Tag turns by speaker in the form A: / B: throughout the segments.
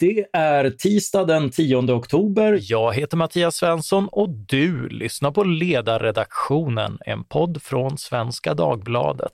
A: Det är tisdag den 10 oktober.
B: Jag heter Mattias Svensson och du lyssnar på Ledarredaktionen, en podd från Svenska Dagbladet.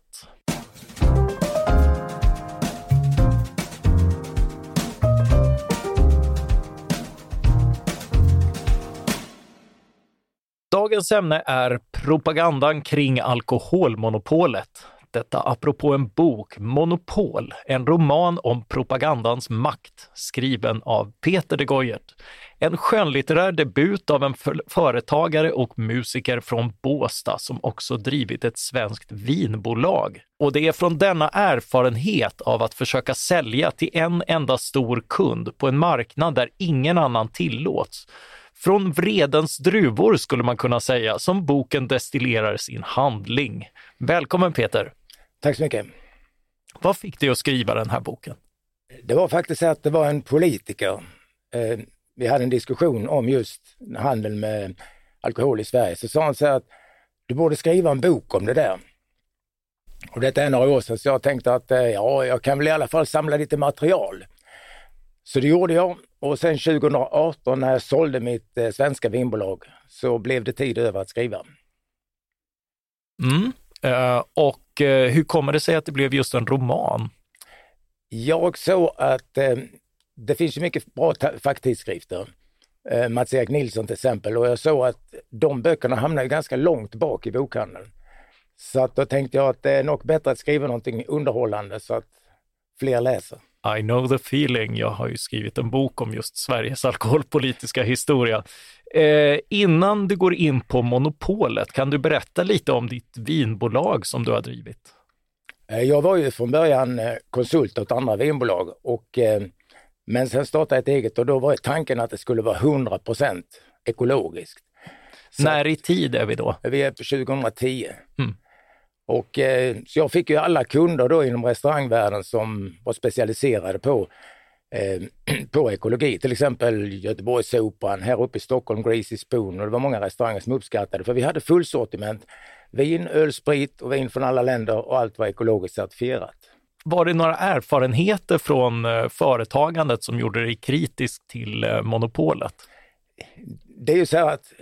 B: Dagens ämne är propagandan kring alkoholmonopolet. Detta apropå en bok, Monopol, en roman om propagandans makt, skriven av Peter de Goyert. En skönlitterär debut av en företagare och musiker från Båstad som också drivit ett svenskt vinbolag. Och det är från denna erfarenhet av att försöka sälja till en enda stor kund på en marknad där ingen annan tillåts från vredens druvor skulle man kunna säga, som boken destillerar sin handling. Välkommen Peter!
C: Tack så mycket.
B: Vad fick dig att skriva den här boken?
C: Det var faktiskt så att det var en politiker. Eh, vi hade en diskussion om just handeln med alkohol i Sverige. Så sa han så här att du borde skriva en bok om det där. Och detta är några år sedan så jag tänkte att eh, ja, jag kan väl i alla fall samla lite material. Så det gjorde jag och sen 2018 när jag sålde mitt eh, svenska vinbolag så blev det tid över att skriva.
B: Mm. Uh, och uh, hur kommer det sig att det blev just en roman?
C: Jag såg att eh, det finns ju mycket bra facktidskrifter. Eh, Mats-Erik Nilsson till exempel och jag såg att de böckerna hamnar ganska långt bak i bokhandeln. Så att då tänkte jag att det är nog bättre att skriva någonting underhållande så att fler läser.
B: I know the feeling. Jag har ju skrivit en bok om just Sveriges alkoholpolitiska historia. Eh, innan du går in på monopolet, kan du berätta lite om ditt vinbolag som du har drivit?
C: Eh, jag var ju från början eh, konsult åt andra vinbolag och eh, men sen startade jag ett eget och då var tanken att det skulle vara 100% ekologiskt.
B: Så När i tid är vi då?
C: Vi är på 2010. Mm. Och, eh, så jag fick ju alla kunder då inom restaurangvärlden som var specialiserade på, eh, på ekologi. Till exempel Göteborgsoperan, här uppe i Stockholm Greasy Spoon och det var många restauranger som uppskattade för vi hade fullsortiment. Vin, öl, sprit och vin från alla länder och allt var ekologiskt certifierat.
B: Var det några erfarenheter från eh, företagandet som gjorde dig kritisk till eh, monopolet?
C: Det är ju så här att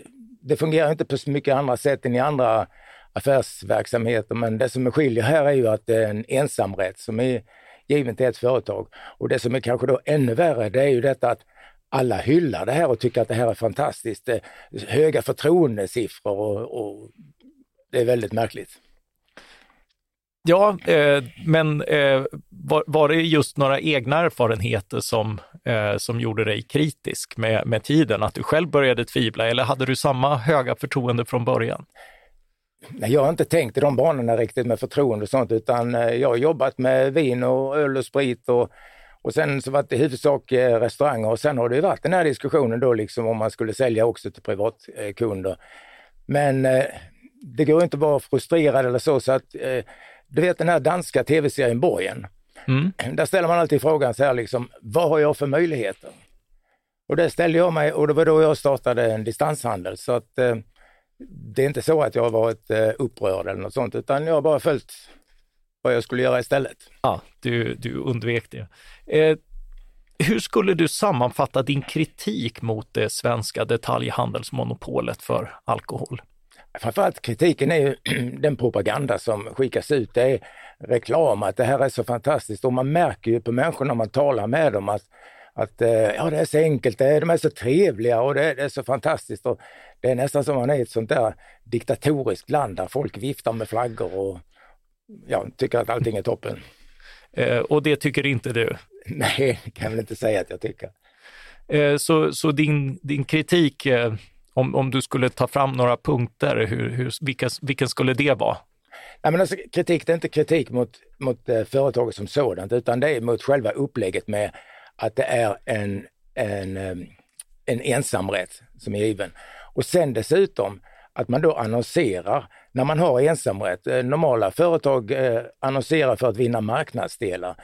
C: det fungerar inte på så mycket andra sätt än i andra affärsverksamheter. Men det som skiljer här är ju att det är en ensamrätt som är given till ett företag. Och det som är kanske då ännu värre, det är ju detta att alla hyllar det här och tycker att det här är fantastiskt. Höga förtroendesiffror och, och det är väldigt märkligt.
B: Ja, eh, men eh, var, var, det just några egna erfarenheter som, eh, som gjorde dig kritisk med, med tiden? Att du själv började tvivla eller hade du samma höga förtroende från början?
C: Nej, jag har inte tänkt i de banorna riktigt med förtroende och sånt utan eh, jag har jobbat med vin och öl och sprit och, och sen så var det i huvudsak eh, restauranger och sen har det ju varit den här diskussionen då liksom om man skulle sälja också till privatkunder. Men eh, det går inte att vara frustrerad eller så så att du vet den här danska tv-serien Borgen. Mm. Där ställer man alltid frågan så här liksom, vad har jag för möjligheter? Och det ställde jag mig och det var då jag startade en distanshandel så att det är inte så att jag har varit eh, upprörd eller något sånt, utan jag har bara följt vad jag skulle göra istället.
B: Ja, du, du undvek det. Eh, hur skulle du sammanfatta din kritik mot det svenska detaljhandelsmonopolet för alkohol?
C: Framförallt kritiken är ju den propaganda som skickas ut. Det är reklam, att det här är så fantastiskt och man märker ju på människor när man talar med dem att att eh, ja, det är så enkelt, det är, de är så trevliga och det, det är så fantastiskt. Och det är nästan som man är i ett sånt där diktatoriskt land där folk viftar med flaggor och ja, tycker att allting är toppen.
B: Eh, och det tycker inte du?
C: Nej, det kan jag väl inte säga att jag tycker.
B: Eh, så så din, din kritik, eh, om, om du skulle ta fram några punkter, hur, hur, vilka, vilken skulle det vara?
C: Nej, men alltså, kritik det är inte kritik mot, mot eh, företaget som sådant, utan det är mot själva upplägget med att det är en, en, en ensamrätt som är given. Och sen dessutom att man då annonserar när man har ensamrätt. Eh, normala företag eh, annonserar för att vinna marknadsdelar.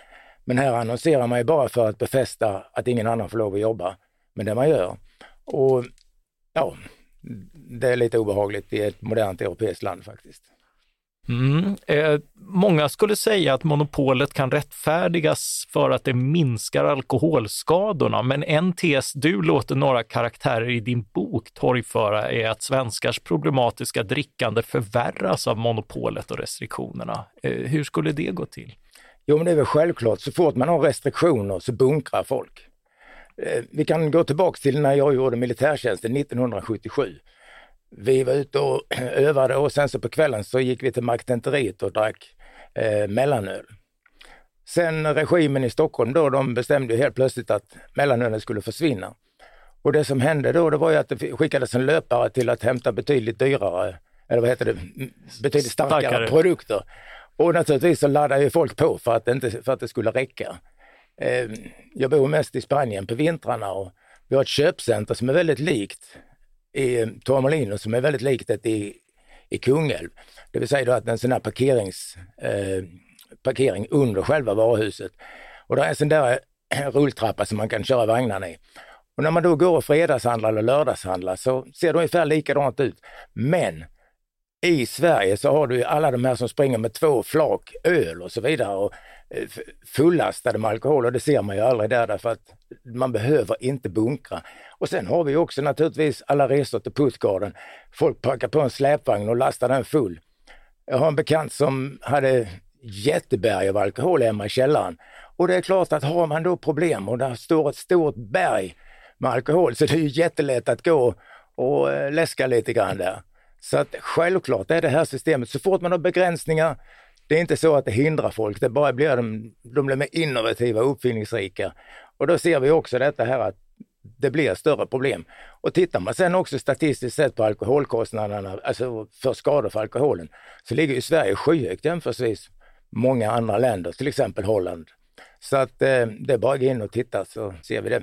C: Men här annonserar man ju bara för att befästa att ingen annan får lov att jobba med det man gör. Och ja, det är lite obehagligt i ett modernt europeiskt land faktiskt.
B: Mm. Eh, många skulle säga att monopolet kan rättfärdigas för att det minskar alkoholskadorna, men en tes du låter några karaktärer i din bok torgföra är att svenskars problematiska drickande förvärras av monopolet och restriktionerna. Eh, hur skulle det gå till?
C: Jo, men det är väl självklart, så fort man har restriktioner så bunkrar folk. Eh, vi kan gå tillbaka till när jag gjorde militärtjänsten 1977 vi var ute och övade och sen så på kvällen så gick vi till Marketenteriet och drack eh, mellanöl. Sen regimen i Stockholm då, de bestämde helt plötsligt att mellanölet skulle försvinna. Och det som hände då, det var ju att det skickades en löpare till att hämta betydligt dyrare, eller vad heter det, betydligt starkare, starkare. produkter. Och naturligtvis så laddade ju folk på för att det, inte, för att det skulle räcka. Eh, jag bor mest i Spanien på vintrarna och vi har ett köpcenter som är väldigt likt i Torremolino som är väldigt likt ett i, i Kungälv. Det vill säga då att en sån här parkerings, eh, parkering under själva varuhuset. Och det är en sån där eh, rulltrappa som man kan köra vagnarna i. Och när man då går och fredagshandlar eller lördagshandlar så ser det ungefär likadant ut. Men i Sverige så har du ju alla de här som springer med två flak öl och så vidare och eh, fullastade med alkohol och det ser man ju aldrig där därför att man behöver inte bunkra. Och sen har vi också naturligtvis alla resor till Puttgarden. Folk packar på en släpvagn och lastar den full. Jag har en bekant som hade jätteberg av alkohol hemma i källaren. Och det är klart att har man då problem och där står ett stort berg med alkohol så det är ju jättelätt att gå och eh, läska lite grann där. Så att självklart är det här systemet, så fort man har begränsningar, det är inte så att det hindrar folk, det bara blir de, de blir mer innovativa och uppfinningsrika. Och då ser vi också detta här att det blir större problem. Och tittar man sen också statistiskt sett på alkoholkostnaderna, alltså för skador för alkoholen, så ligger ju Sverige skyhögt jämförelsevis många andra länder, till exempel Holland. Så att eh, det är bara att gå in och titta så ser vi det.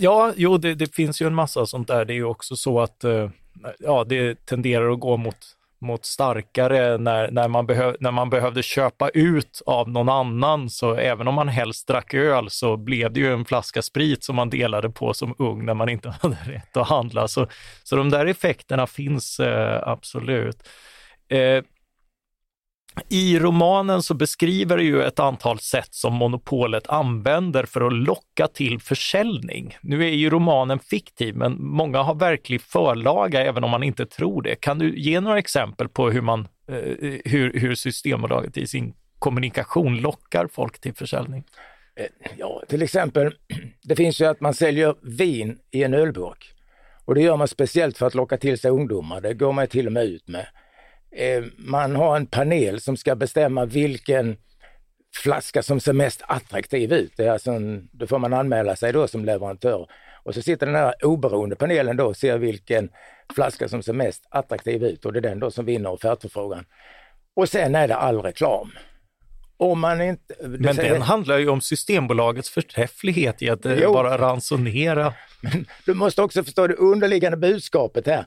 B: Ja, jo, det, det, finns ju en massa sånt där. Det är ju också så att eh, ja, det tenderar att gå mot, mot starkare när, när, man behöv, när man behövde köpa ut av någon annan. Så även om man helst drack öl så blev det ju en flaska sprit som man delade på som ung när man inte hade rätt att handla. Så, så de där effekterna finns eh, absolut. Eh, i romanen så beskriver det ju ett antal sätt som monopolet använder för att locka till försäljning. Nu är ju romanen fiktiv, men många har verklig förlaga även om man inte tror det. Kan du ge några exempel på hur, man, eh, eh hur, hur Systembolaget i sin kommunikation lockar folk till försäljning?
C: Eh, ja, till exempel, det finns ju att man säljer vin i en ölburk. Och det gör man speciellt för att locka till sig ungdomar. Det går man till och med ut med. Eh, man har en panel som ska bestämma vilken flaska som ser mest attraktiv ut. Det är alltså en, då får man anmäla sig då som leverantör. Och så sitter den här oberoende panelen då och ser vilken flaska som ser mest attraktiv ut och det är den då som vinner offertförfrågan. Och sen är det all reklam.
B: Om man inte, Men säger, den handlar ju om Systembolagets förträfflighet i att eh, jo, bara ransonera.
C: Men du måste också förstå det underliggande budskapet här.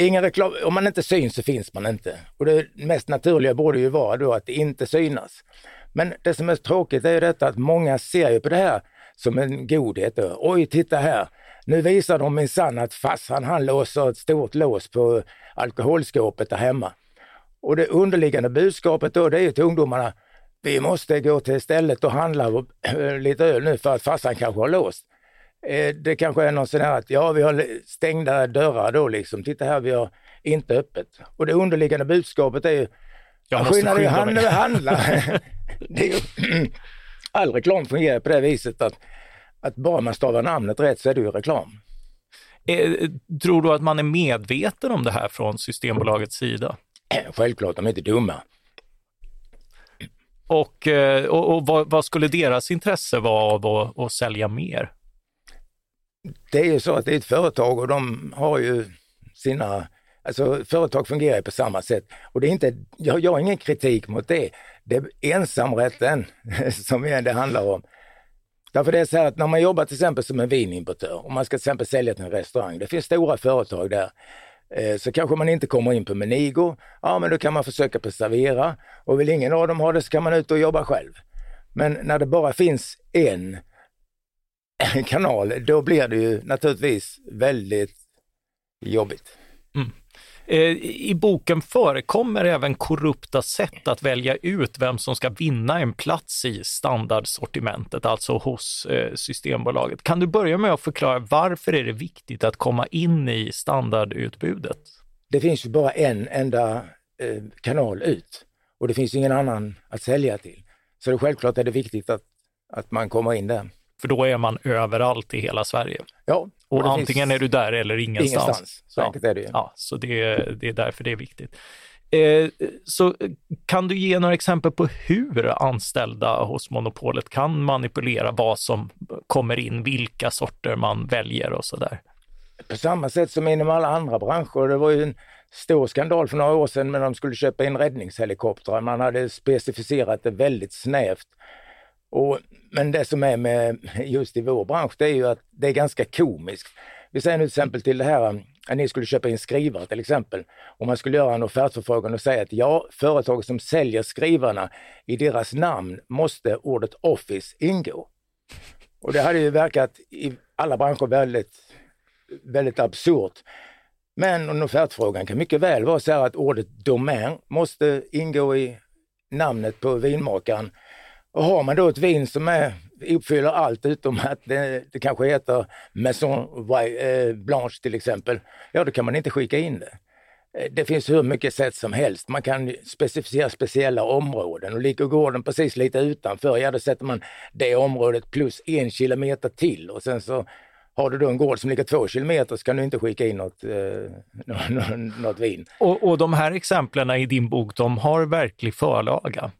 C: Ingen reklam, om man inte syns så finns man inte. Och det mest naturliga borde ju vara då att inte synas. Men det som är tråkigt är ju detta att många ser ju på det här som en godhet. Då. Oj, titta här! Nu visar de minsann att farsan han låser ett stort lås på alkoholskåpet där hemma. Och det underliggande budskapet då det är ju till ungdomarna, vi måste gå till stället och handla lite öl nu för att farsan kanske har låst. Eh, det kanske är någon sån här att ja, vi har stängda dörrar då liksom. Titta här, vi har inte öppet. Och det underliggande budskapet är ju, jag måste skynda dig handla. handla. det är ju, all reklam fungerar på det viset att, att bara man stavar namnet rätt så är det ju reklam.
B: Eh, tror du att man är medveten om det här från Systembolagets sida?
C: Självklart, de är inte dumma.
B: Och, eh, och, och vad, vad, skulle deras intresse vara av att, att sälja mer?
C: Det är ju så att det är ett företag och de har ju sina Alltså företag fungerar på samma sätt och det är inte, jag, jag har ingen kritik mot det. Det är ensamrätten som det handlar om. Därför det är så här att när man jobbar till exempel som en vinimportör och man ska till exempel sälja till en restaurang, det finns stora företag där, eh, så kanske man inte kommer in på Menigo, ja men då kan man försöka på Servera och vill ingen av dem ha det så kan man ut och jobba själv. Men när det bara finns en kanal, då blir det ju naturligtvis väldigt jobbigt. Mm.
B: Eh, I boken förekommer även korrupta sätt att välja ut vem som ska vinna en plats i standardsortimentet, alltså hos eh, Systembolaget. Kan du börja med att förklara varför är det viktigt att komma in i standardutbudet?
C: Det finns ju bara en enda eh, kanal ut och det finns ingen annan att sälja till. Så det, självklart är det viktigt att, att man kommer in där.
B: För då är man överallt i hela Sverige.
C: Ja.
B: Och, och antingen är du där eller ingenstans.
C: Ingenstans, så enkelt är det ju.
B: Ja, så det, det är därför det är viktigt. Eh, så kan du ge några exempel på hur anställda hos monopolet kan manipulera vad som kommer in, vilka sorter man väljer och så där?
C: På samma sätt som inom alla andra branscher. Det var ju en stor skandal för några år sedan när de skulle köpa in räddningshelikoptrar. Man hade specificerat det väldigt snävt och, men det som är med just i vår bransch, det är ju att det är ganska komiskt. Vi säger nu till exempel till det här, um, att ni skulle köpa in skrivare till exempel. Om man skulle göra en offertförfrågan och säga att ja, företag som säljer skrivarna, i deras namn måste ordet Office ingå. Och det hade ju verkat i alla branscher väldigt, väldigt absurt. Men en offertfrågan kan mycket väl vara så här att ordet domän måste ingå i namnet på vinmakaren och har man då ett vin som är, uppfyller allt utom att det, det kanske heter Maison eh, Blanche till exempel, ja då kan man inte skicka in det. Eh, det finns hur mycket sätt som helst. Man kan specificera speciella områden och ligger gården precis lite utanför, ja då sätter man det området plus en kilometer till och sen så har du då en gård som ligger två kilometer så kan du inte skicka in något, eh, något vin.
B: Och, och de här exemplen i din bok, de har verklig förlaga?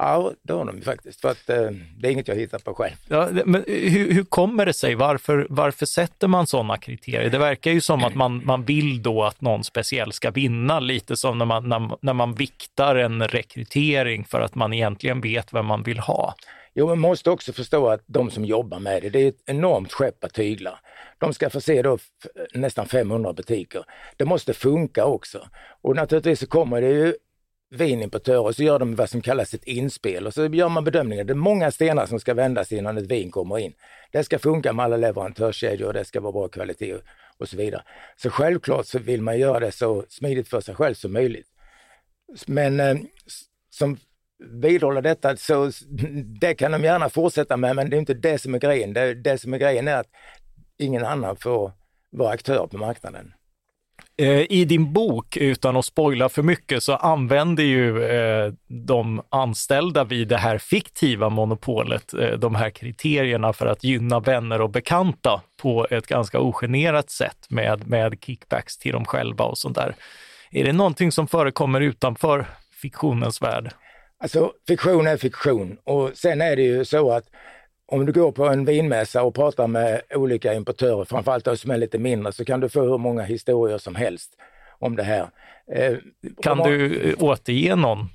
C: Ja, det har de faktiskt, för att eh, det är inget jag hittar på själv.
B: Ja, men hur, hur kommer det sig? Varför, varför sätter man sådana kriterier? Det verkar ju som att man, man vill då att någon speciell ska vinna, lite som när man, när, när man viktar en rekrytering för att man egentligen vet vem man vill ha.
C: Jo, man måste också förstå att de som jobbar med det, det är ett enormt skepp att tygla. De ska förse då nästan 500 butiker. Det måste funka också. Och naturligtvis så kommer det ju vinimportörer så gör de vad som kallas ett inspel och så gör man bedömningen. Det är många stenar som ska vändas innan ett vin kommer in. Det ska funka med alla leverantörskedjor och det ska vara bra kvalitet och så vidare. Så självklart så vill man göra det så smidigt för sig själv som möjligt. Men eh, som vidhåller detta så det kan de gärna fortsätta med men det är inte det som är grejen. Det, det som är grejen är att ingen annan får vara aktör på marknaden.
B: Eh, I din bok, utan att spoila för mycket, så använder ju eh, de anställda vid det här fiktiva monopolet eh, de här kriterierna för att gynna vänner och bekanta på ett ganska ogenerat sätt med, med kickbacks till dem själva och sånt där. Är det någonting som förekommer utanför fiktionens värld?
C: Alltså fiktion är fiktion och sen är det ju så att om du går på en vinmässa och pratar med olika importörer, framförallt de som är lite mindre, så kan du få hur många historier som helst om det här.
B: Eh, kan du eh, återge någon?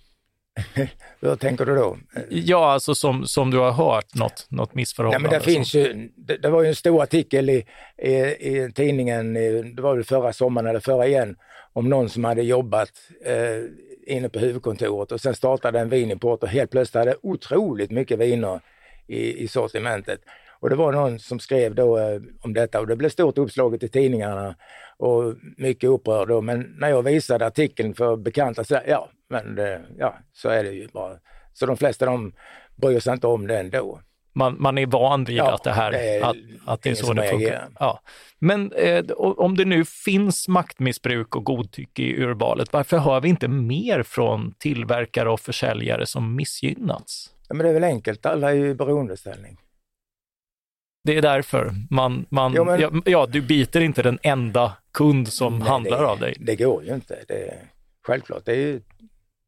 C: Hur tänker du då?
B: Ja, alltså som, som du har hört något, något missförhållande.
C: Nej, men det, finns ju, det, det, var ju en stor artikel i, i, i tidningen, det var väl förra sommaren eller förra igen, om någon som hade jobbat eh, inne på huvudkontoret och sen startade en vinimport och helt plötsligt hade otroligt mycket viner i, i sortimentet. Och det var någon som skrev då eh, om detta och det blev stort uppslaget i tidningarna och mycket upprörd då. Men när jag visade artikeln för bekanta så ja, men det, ja, så är det ju bara. Så de flesta de bryr sig inte om det ändå.
B: Man, man är van vid ja, att det här, det är, att, att det är så det funkar. Ja. Men eh, om det nu finns maktmissbruk och godtycke i urvalet, varför hör vi inte mer från tillverkare och försäljare som missgynnats?
C: Ja, men det är väl enkelt, alla är ju i beroendeställning.
B: Det är därför man, man jo, men, ja, ja, du biter inte den enda kund som nej, handlar
C: det,
B: av dig.
C: Det går ju inte. Det, självklart, det är ju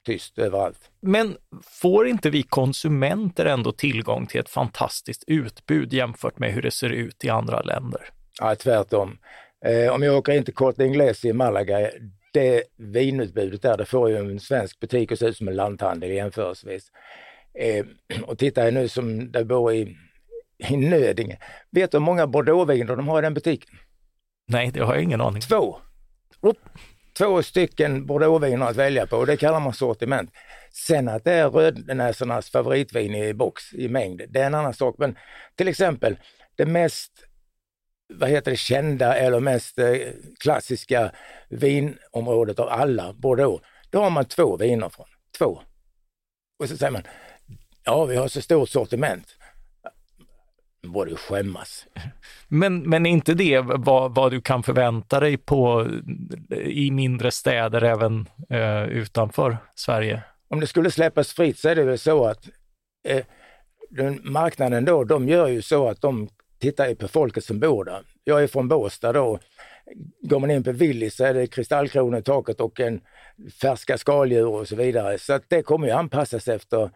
C: tyst överallt.
B: Men får inte vi konsumenter ändå tillgång till ett fantastiskt utbud jämfört med hur det ser ut i andra länder?
C: Ja, tvärtom. Eh, om jag åker in till Corte Inglés i Malaga, det vinutbudet där, det får ju en svensk butik att se ut som en lanthandel jämförelsevis. Eh, och tittar jag nu som det bor i, i Nödinge. Vet du hur många bordeauxviner de har i den butiken?
B: Nej, det har jag ingen aning.
C: Två. Två stycken bordeauxviner att välja på och det kallar man sortiment. Sen att det är rödnäsornas favoritvin i box i mängd, det är en annan sak. Men till exempel det mest vad heter det, kända eller mest eh, klassiska vinområdet av alla, Bordeaux, då har man två viner från. Två. Och så säger man, ja vi har så stort sortiment. Då borde skämmas.
B: Men, men är inte det vad, vad du kan förvänta dig på i mindre städer även eh, utanför Sverige?
C: Om det skulle släppas fritt så är det väl så att eh, den marknaden då, de gör ju så att de tittar på folket som bor där. Jag är från Båstad då. Går man in på Willys så är det kristallkronor i taket och en färska skaldjur och så vidare. Så att det kommer ju anpassas efter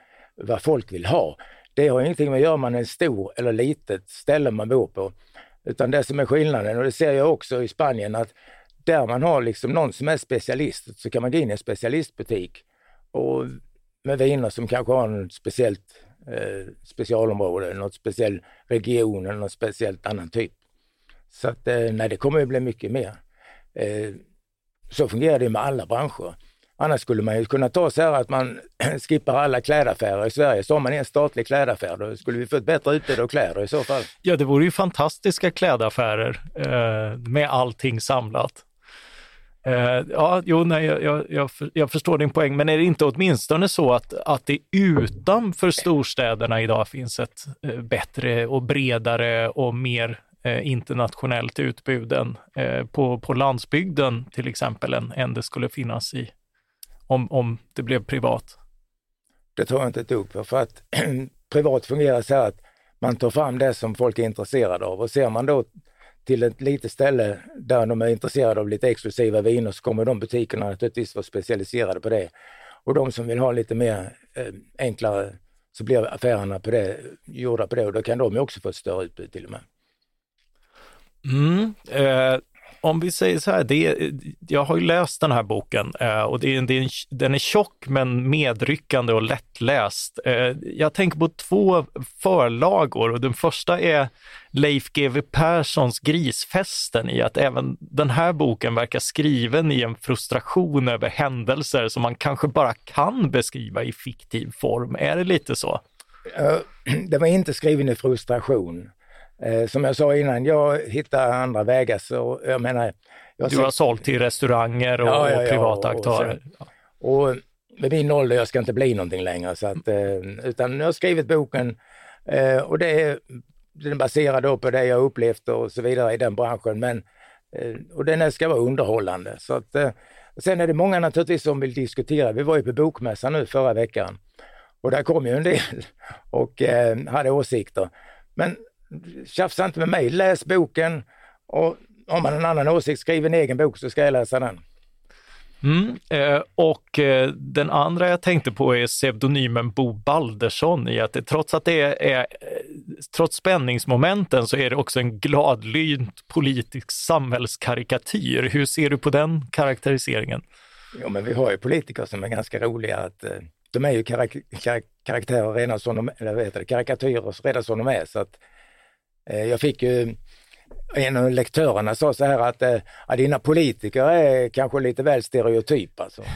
C: vad folk vill ha. Det har ingenting med att göra om man är stor eller litet ställe man bor på. Utan det som är skillnaden, och det ser jag också i Spanien, att där man har liksom någon som är specialist så kan man gå in i en specialistbutik och med viner som kanske har ett speciellt eh, specialområde, något speciell region eller något speciellt annan typ. Så att eh, nej, det kommer ju bli mycket mer. Eh, så fungerar det med alla branscher. Annars skulle man ju kunna ta så här att man skippar alla klädaffärer i Sverige, så har man en statlig klädaffär, då skulle vi få ett bättre utbud av kläder i så fall.
B: Ja, det vore ju fantastiska klädaffärer eh, med allting samlat. Eh, ja, jo, nej, jag, jag, jag, förstår din poäng, men är det inte åtminstone så att, att det utanför storstäderna idag finns ett eh, bättre och bredare och mer eh, internationellt utbud än eh, på, på landsbygden till exempel, än, än det skulle finnas i om, om det blev privat?
C: Det tror jag inte ett dugg på, för att privat fungerar så här att man tar fram det som folk är intresserade av och ser man då till ett litet ställe där de är intresserade av lite exklusiva viner så kommer de butikerna naturligtvis vara specialiserade på det. Och de som vill ha lite mer eh, enklare så blir affärerna på det, gjorda på det och då kan de också få ett större utbud till och med.
B: Mm, eh, om vi säger så här, det, jag har ju läst den här boken eh, och det, det, den är tjock men medryckande och lättläst. Eh, jag tänker på två förlagor och den första är Leif GW Perssons Grisfesten i att även den här boken verkar skriven i en frustration över händelser som man kanske bara kan beskriva i fiktiv form. Är det lite så?
C: Eh, den var inte skriven i frustration. Eh, som jag sa innan, jag hittar andra vägar så jag menar... Jag
B: du har sålt till restauranger och, ja, ja, ja, privata aktörer.
C: Och, och, med min ålder, jag ska inte bli någonting längre, så att, eh, utan jag har skrivit boken eh, och det är, den är baserad på det jag upplevt och så vidare i den branschen. Men, och den ska vara underhållande. Så att, sen är det många naturligtvis som vill diskutera. Vi var ju på Bokmässan nu förra veckan och där kom ju en del och hade åsikter. Men tjafsa inte med mig, läs boken och har man en annan åsikt, skriv en egen bok så ska jag läsa den.
B: Mm, eh, och eh, den andra jag tänkte på är pseudonymen Bo Baldersson i att det, trots att det är, är, trots spänningsmomenten så är det också en gladlynt politisk samhällskarikatyr. Hur ser du på den karaktäriseringen?
C: Jo, men vi har ju politiker som är ganska roliga att eh, de är ju karak karak karaktärer redan som de, eller heter det, karikatyrer redan som de är så att Eh, jag fick ju en av lektörerna sa så här att eh, ja, dina politiker är kanske lite väl stereotypa. Alltså.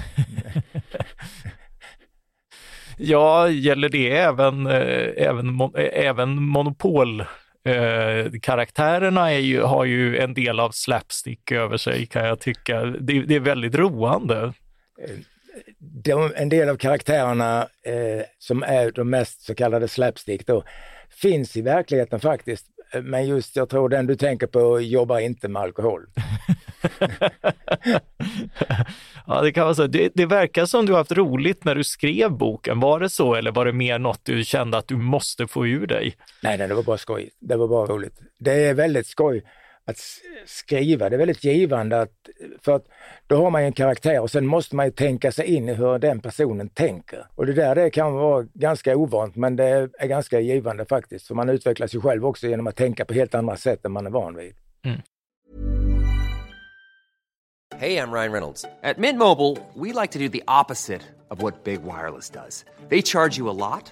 B: ja, gäller det även, eh, även, även monopol? karaktärerna är ju, har ju en del av slapstick över sig kan jag tycka. Det, det är väldigt roande.
C: De, en del av karaktärerna eh, som är de mest så kallade slapstick då, finns i verkligheten faktiskt. Men just jag tror den du tänker på jobbar inte med alkohol.
B: ja, det kan vara så. Det, det, verkar som du har haft roligt när du skrev boken. Var det så eller var det mer något du kände att du måste få ur dig?
C: Nej, nej det var bara skoj. Det var bara roligt. Det är väldigt skoj att skriva. Det är väldigt givande att, för att då har man en karaktär och sen måste man ju tänka sig in i hur den personen tänker. Och det där det kan vara ganska ovant men det är ganska givande faktiskt. För man utvecklas ju själv också genom att tänka på helt andra sätt än man är van vid.
D: Hey, I'm Ryan Reynolds. At Mint Mobile, we like to do the opposite of what Big Wireless does. They charge you a lot,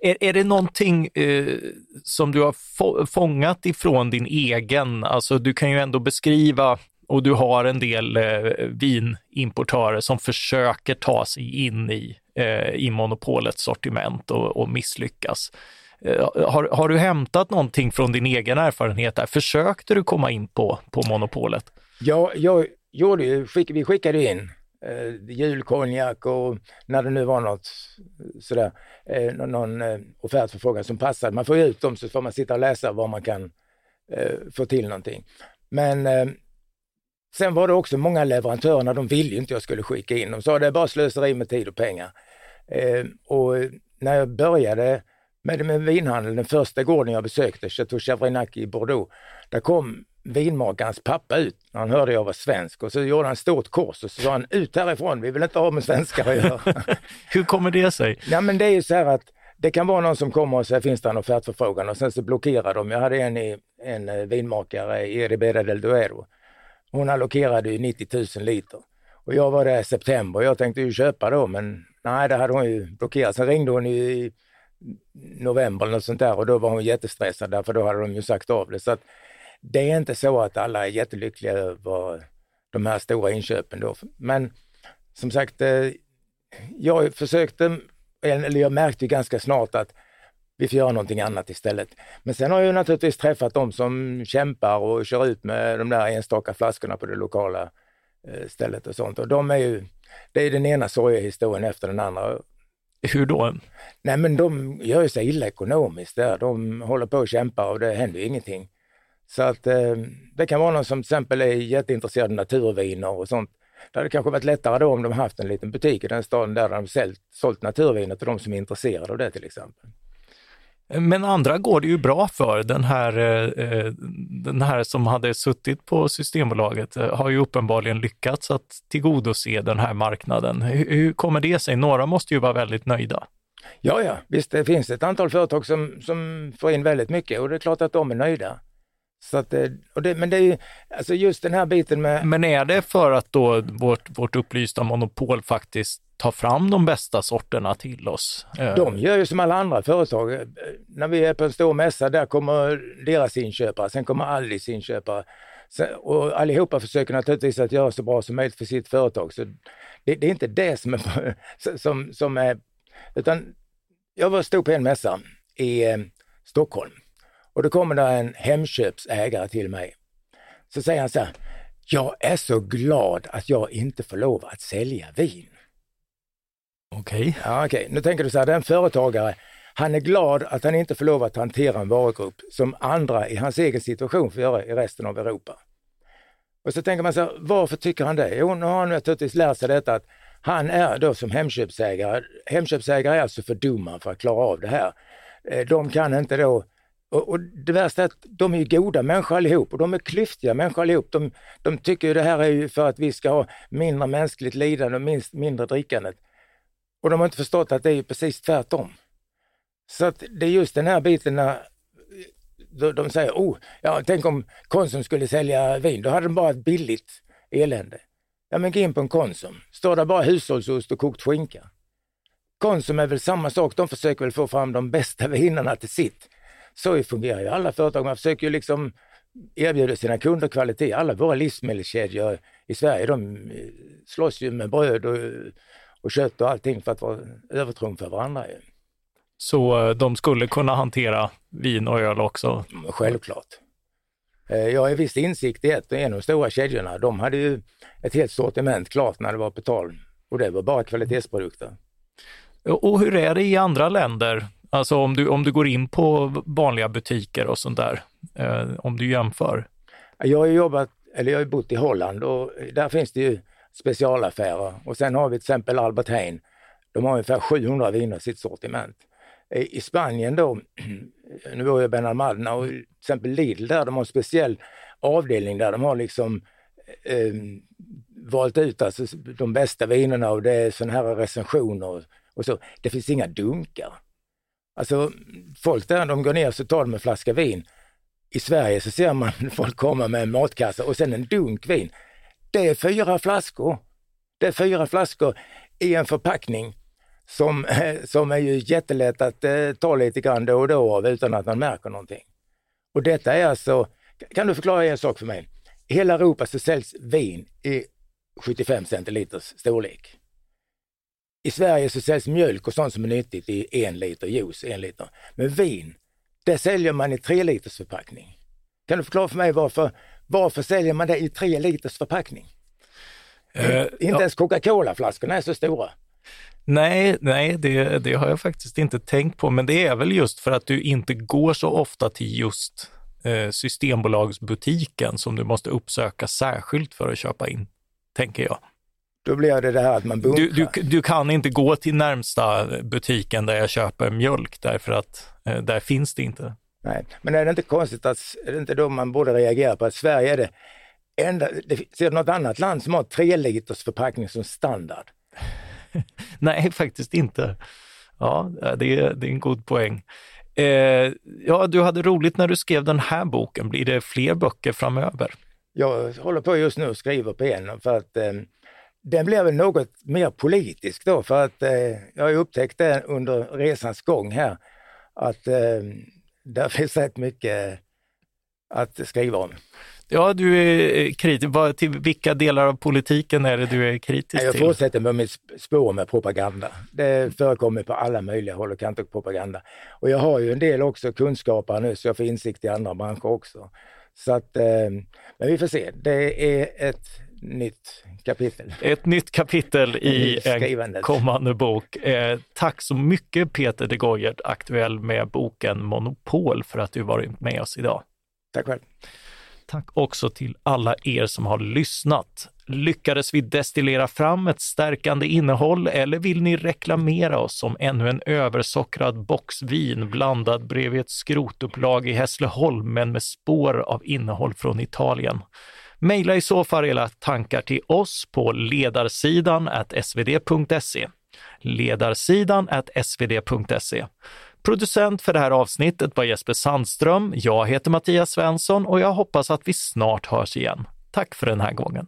B: Är, är det någonting eh, som du har få, fångat ifrån din egen, alltså du kan ju ändå beskriva och du har en del eh, vinimportörer som försöker ta sig in i, eh, i monopolets sortiment och, och misslyckas. Eh, har, har du hämtat någonting från din egen erfarenhet där? Försökte du komma in på, på monopolet?
C: Ja, jag gjorde ju, skick, vi skickade in eh, julkonjak och när det nu var något sådär, eh, någon, någon eh, offertförfrågan som passade. Man får ju ut dem så får man sitta och läsa vad man kan eh, få till någonting. Men eh, sen var det också många leverantörer, de ville ju inte jag skulle skicka in. De sa det är bara slöseri med tid och pengar. Eh, och när jag började med, med vinhandeln, den första gården jag besökte, Chateau Chavrignac i Bordeaux, där kom vinmakarens pappa ut när han hörde jag var svensk och så gjorde han ett stort kors och så sa han ut härifrån, vi vill inte ha med svenskar att göra.
B: Hur kommer det sig?
C: Ja men det är ju så här att det kan vara någon som kommer och säger finns det en offertförfrågan och sen så blockerar de. Jag hade en, i, en eh, vinmakare i Ribera del Duero. Hon allokerade ju 90 000 liter och jag var där i september och jag tänkte ju köpa då men nej det hade hon ju blockerat. Sen ringde hon ju i november eller något sånt där och då var hon jättestressad därför då hade de ju sagt av det. Så att det är inte så att alla är jättelyckliga över de här stora inköpen då. Men som sagt, eh, jag försökte, eller jag märkte ganska snart att vi får göra någonting annat istället. Men sen har jag naturligtvis träffat de som kämpar och kör ut med de där enstaka flaskorna på det lokala eh, stället och sånt. Och de är ju, det är den ena sorgehistorien efter den andra.
B: Hur då?
C: Nej men de gör ju sig illa ekonomiskt där. De håller på och kämpar och det händer ingenting. Så att eh, det kan vara någon som till exempel är jätteintresserad av naturviner och sånt. Det hade kanske varit lättare då om de haft en liten butik i den staden där de sålt, sålt naturviner till de som är intresserade av det till exempel.
B: Men andra går det ju bra för. Den här, eh, den här som hade suttit på Systembolaget eh, har ju uppenbarligen lyckats att tillgodose den här marknaden. Hur kommer det sig? Några måste ju vara väldigt nöjda.
C: Ja, ja, visst det finns ett antal företag som, som får in väldigt mycket och det är klart att de är nöjda. Så att, och det, men det är ju, alltså just den här biten med...
B: Men är det för att då vårt, vårt upplysta monopol faktiskt tar fram de bästa sorterna till oss?
C: De gör ju som alla andra företag. När vi är på en stor mässa, där kommer deras inköpare, sen kommer Allis inköpare. Och allihopa försöker naturligtvis att göra så bra som möjligt för sitt företag. Så det, det är inte det som är, som, som är, utan jag var stod på en mässa i eh, Stockholm och då kommer det en Hemköpsägare till mig. Så säger han så här, jag är så glad att jag inte får lov att sälja vin.
B: Okej. Okay.
C: Ja. Okay. Nu tänker du så här, det är en företagare, han är glad att han inte får lov att hantera en varugrupp som andra i hans egen situation får göra i resten av Europa. Och så tänker man så här, varför tycker han det? Jo, nu har han naturligtvis lärt sig detta att han är då som Hemköpsägare, Hemköpsägare är alltså för dumma för att klara av det här. Eh, de kan inte då och, och, det värsta är att de är goda människor allihop och de är klyftiga människor allihop. De, de tycker det här är ju för att vi ska ha mindre mänskligt lidande och minst, mindre drickandet. Och de har inte förstått att det är precis tvärtom. Så att det är just den här biten när de säger, oh, ja, tänk om Konsum skulle sälja vin, då hade de bara ett billigt elände. Ja men gå in på en Konsum, står där bara hushållsost och kokt skinka. Konsum är väl samma sak, de försöker väl få fram de bästa vinerna till sitt. Så fungerar ju alla företag. Man försöker ju liksom erbjuda sina kunder kvalitet. Alla våra livsmedelskedjor i Sverige, de eh, slåss ju med bröd och, och kött och allting för att vara övertrumfa varandra.
B: Så eh, de skulle kunna hantera vin och öl också?
C: Självklart. Eh, jag har viss insikt i ett, en av de stora kedjorna, de hade ju ett helt sortiment klart när det var på tal och det var bara kvalitetsprodukter.
B: Och hur är det i andra länder? Alltså om du, om du går in på vanliga butiker och sånt där, eh, om du jämför?
C: Jag har jobbat eller jag har bott i Holland och där finns det ju specialaffärer. Och sen har vi till exempel Albert Heijn. De har ungefär 700 viner i sitt sortiment. I Spanien då, nu var jag Benalmadena och till exempel Lidl där, de har en speciell avdelning där de har liksom eh, valt ut alltså de bästa vinerna och det är sådana här recensioner och så. Det finns inga dunkar. Alltså folk där, de går ner så tar de en flaska vin. I Sverige så ser man folk komma med en matkasse och sen en dunk vin. Det är fyra flaskor. Det är fyra flaskor i en förpackning som, som är ju jättelätt att eh, ta lite grann då och då av utan att man märker någonting. Och detta är alltså, kan du förklara en sak för mig? I hela Europa så säljs vin i 75 centiliters storlek. I Sverige så säljs mjölk och sånt som är nyttigt i en liter juice, en liter. Men vin, det säljer man i tre liters förpackning. Kan du förklara för mig varför, varför säljer man det i tre liters förpackning? Uh, inte ja. ens Coca-Cola-flaskorna är så stora.
B: Nej, nej det, det, har jag faktiskt inte tänkt på, men det är väl just för att du inte går så ofta till just eh, Systembolagsbutiken som du måste uppsöka särskilt för att köpa in, tänker jag.
C: Då blir det det här att man bunkrar.
B: Du, du, du, kan inte gå till närmsta butiken där jag köper mjölk därför att eh, där finns det inte.
C: Nej, men är det inte konstigt att, är det inte då man borde reagera på att Sverige är det enda, det, ser du något annat land som har tre liters förpackning som standard?
B: Nej, faktiskt inte. Ja, det är, det är en god poäng. Eh, ja, du hade roligt när du skrev den här boken. Blir det fler böcker framöver?
C: Jag håller på just nu och skriver på en för att eh, den blir väl något mer politisk då för att eh, jag har upptäckt det under resans gång här att eh, där finns rätt mycket att skriva om.
B: Ja, du är kritisk. Till vilka delar av politiken är det du är kritisk
C: jag
B: till?
C: Jag fortsätter med mitt spår med propaganda. Det förekommer på alla möjliga håll och kanter propaganda. Och jag har ju en del också kunskaper nu så jag får insikt i andra branscher också. Så att, eh, men vi får se. Det är ett nytt kapitel.
B: Ett nytt kapitel i en kommande bok. Eh, tack så mycket Peter de Goyert, aktuell med boken Monopol, för att du varit med oss idag.
C: Tack själv.
B: Tack också till alla er som har lyssnat. Lyckades vi destillera fram ett stärkande innehåll eller vill ni reklamera oss som ännu en översockrad box vin blandad bredvid ett skrotupplag i Hässleholm men med spår av innehåll från Italien? Maila i så fall era tankar till oss på ledarsidan svd.se. Ledarsidan svd.se. Producent för det här avsnittet var Jesper Sandström. Jag heter Mattias Svensson och jag hoppas att vi snart hörs igen. Tack för den här gången.